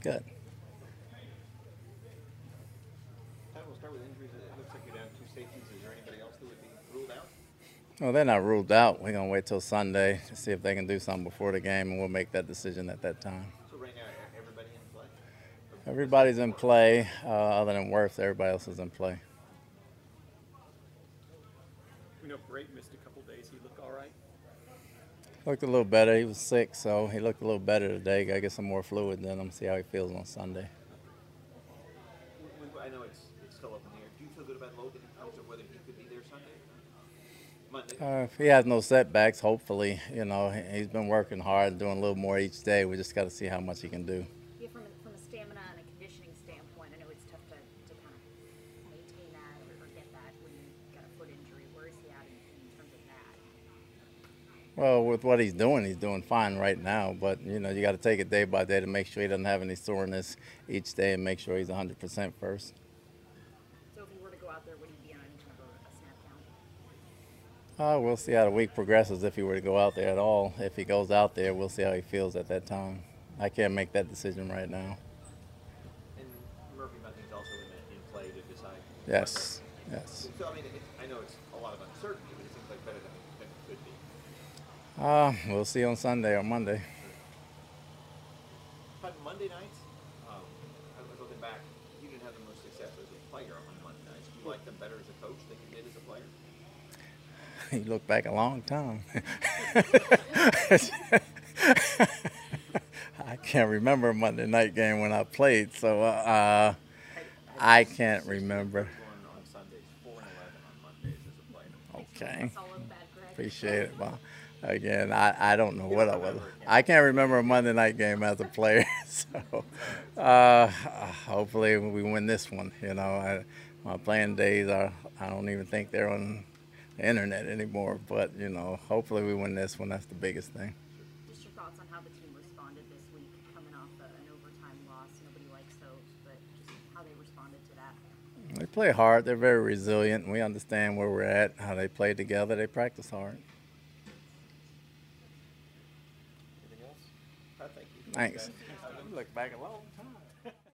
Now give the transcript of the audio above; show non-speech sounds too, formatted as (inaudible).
Good. We'll start with injuries. It looks like you're down two safeties. Is there anybody else that would be ruled out? Well, they're not ruled out. We're gonna wait till Sunday to see if they can do something before the game, and we'll make that decision at that time. So right now, everybody in play? Everybody's in play, uh, other than Worth. Everybody else is in play. We know Bray missed a couple days. He looked all right. Looked a little better. He was sick, so he looked a little better today. Got to get some more fluid in him. See how he feels on Sunday. I know it's, it's still up in the air. Do you feel good about Logan in terms of whether he could be there Sunday? Uh, if he has no setbacks, hopefully, you know, he- he's been working hard, doing a little more each day. We just got to see how much he can do. Yeah, from a, from a stamina and a conditioning standpoint, I know it's tough to, to kind of maintain that or, or get that when you've got a foot injury. Where is he at in, in terms of that? Well, with what he's doing, he's doing fine right now. But you know, you got to take it day by day to make sure he doesn't have any soreness each day, and make sure he's 100% first. So if he were to go out there, would he be on any kind of a, a snap count? Uh, we'll see how the week progresses if he were to go out there at all. If he goes out there, we'll see how he feels at that time. I can't make that decision right now. And Murphy Bunting's also in, the, in play to decide. Yes, yes. So, I mean, it, I know it's a lot of uncertainty, but it seems like better than, than it could be. Uh, we'll see on Sunday or Monday. But Monday nights, um, I was looking back, you didn't have the most success as a player on Monday nights. Do you like them better as a coach than you did as a player? (laughs) you look back a long time. (laughs) I can't remember a Monday night game when I played, so uh, I can't remember. On Sundays, four on Mondays as a player. Okay, Solid bad Greg. Appreciate it, Bob. Again, I, I don't know what I was. I can't remember a Monday night game as a player, (laughs) so uh, hopefully we win this one. You know, I, my playing days are I don't even think they're on the internet anymore. But you know, hopefully we win this one. That's the biggest thing. Just your thoughts on how the team responded this week, coming off an overtime loss. Nobody likes those, but just how they responded to that. They play hard. They're very resilient. We understand where we're at, how they play together. They practice hard. Anything else? Pat, thank you. Thanks. Look back a long time. (laughs)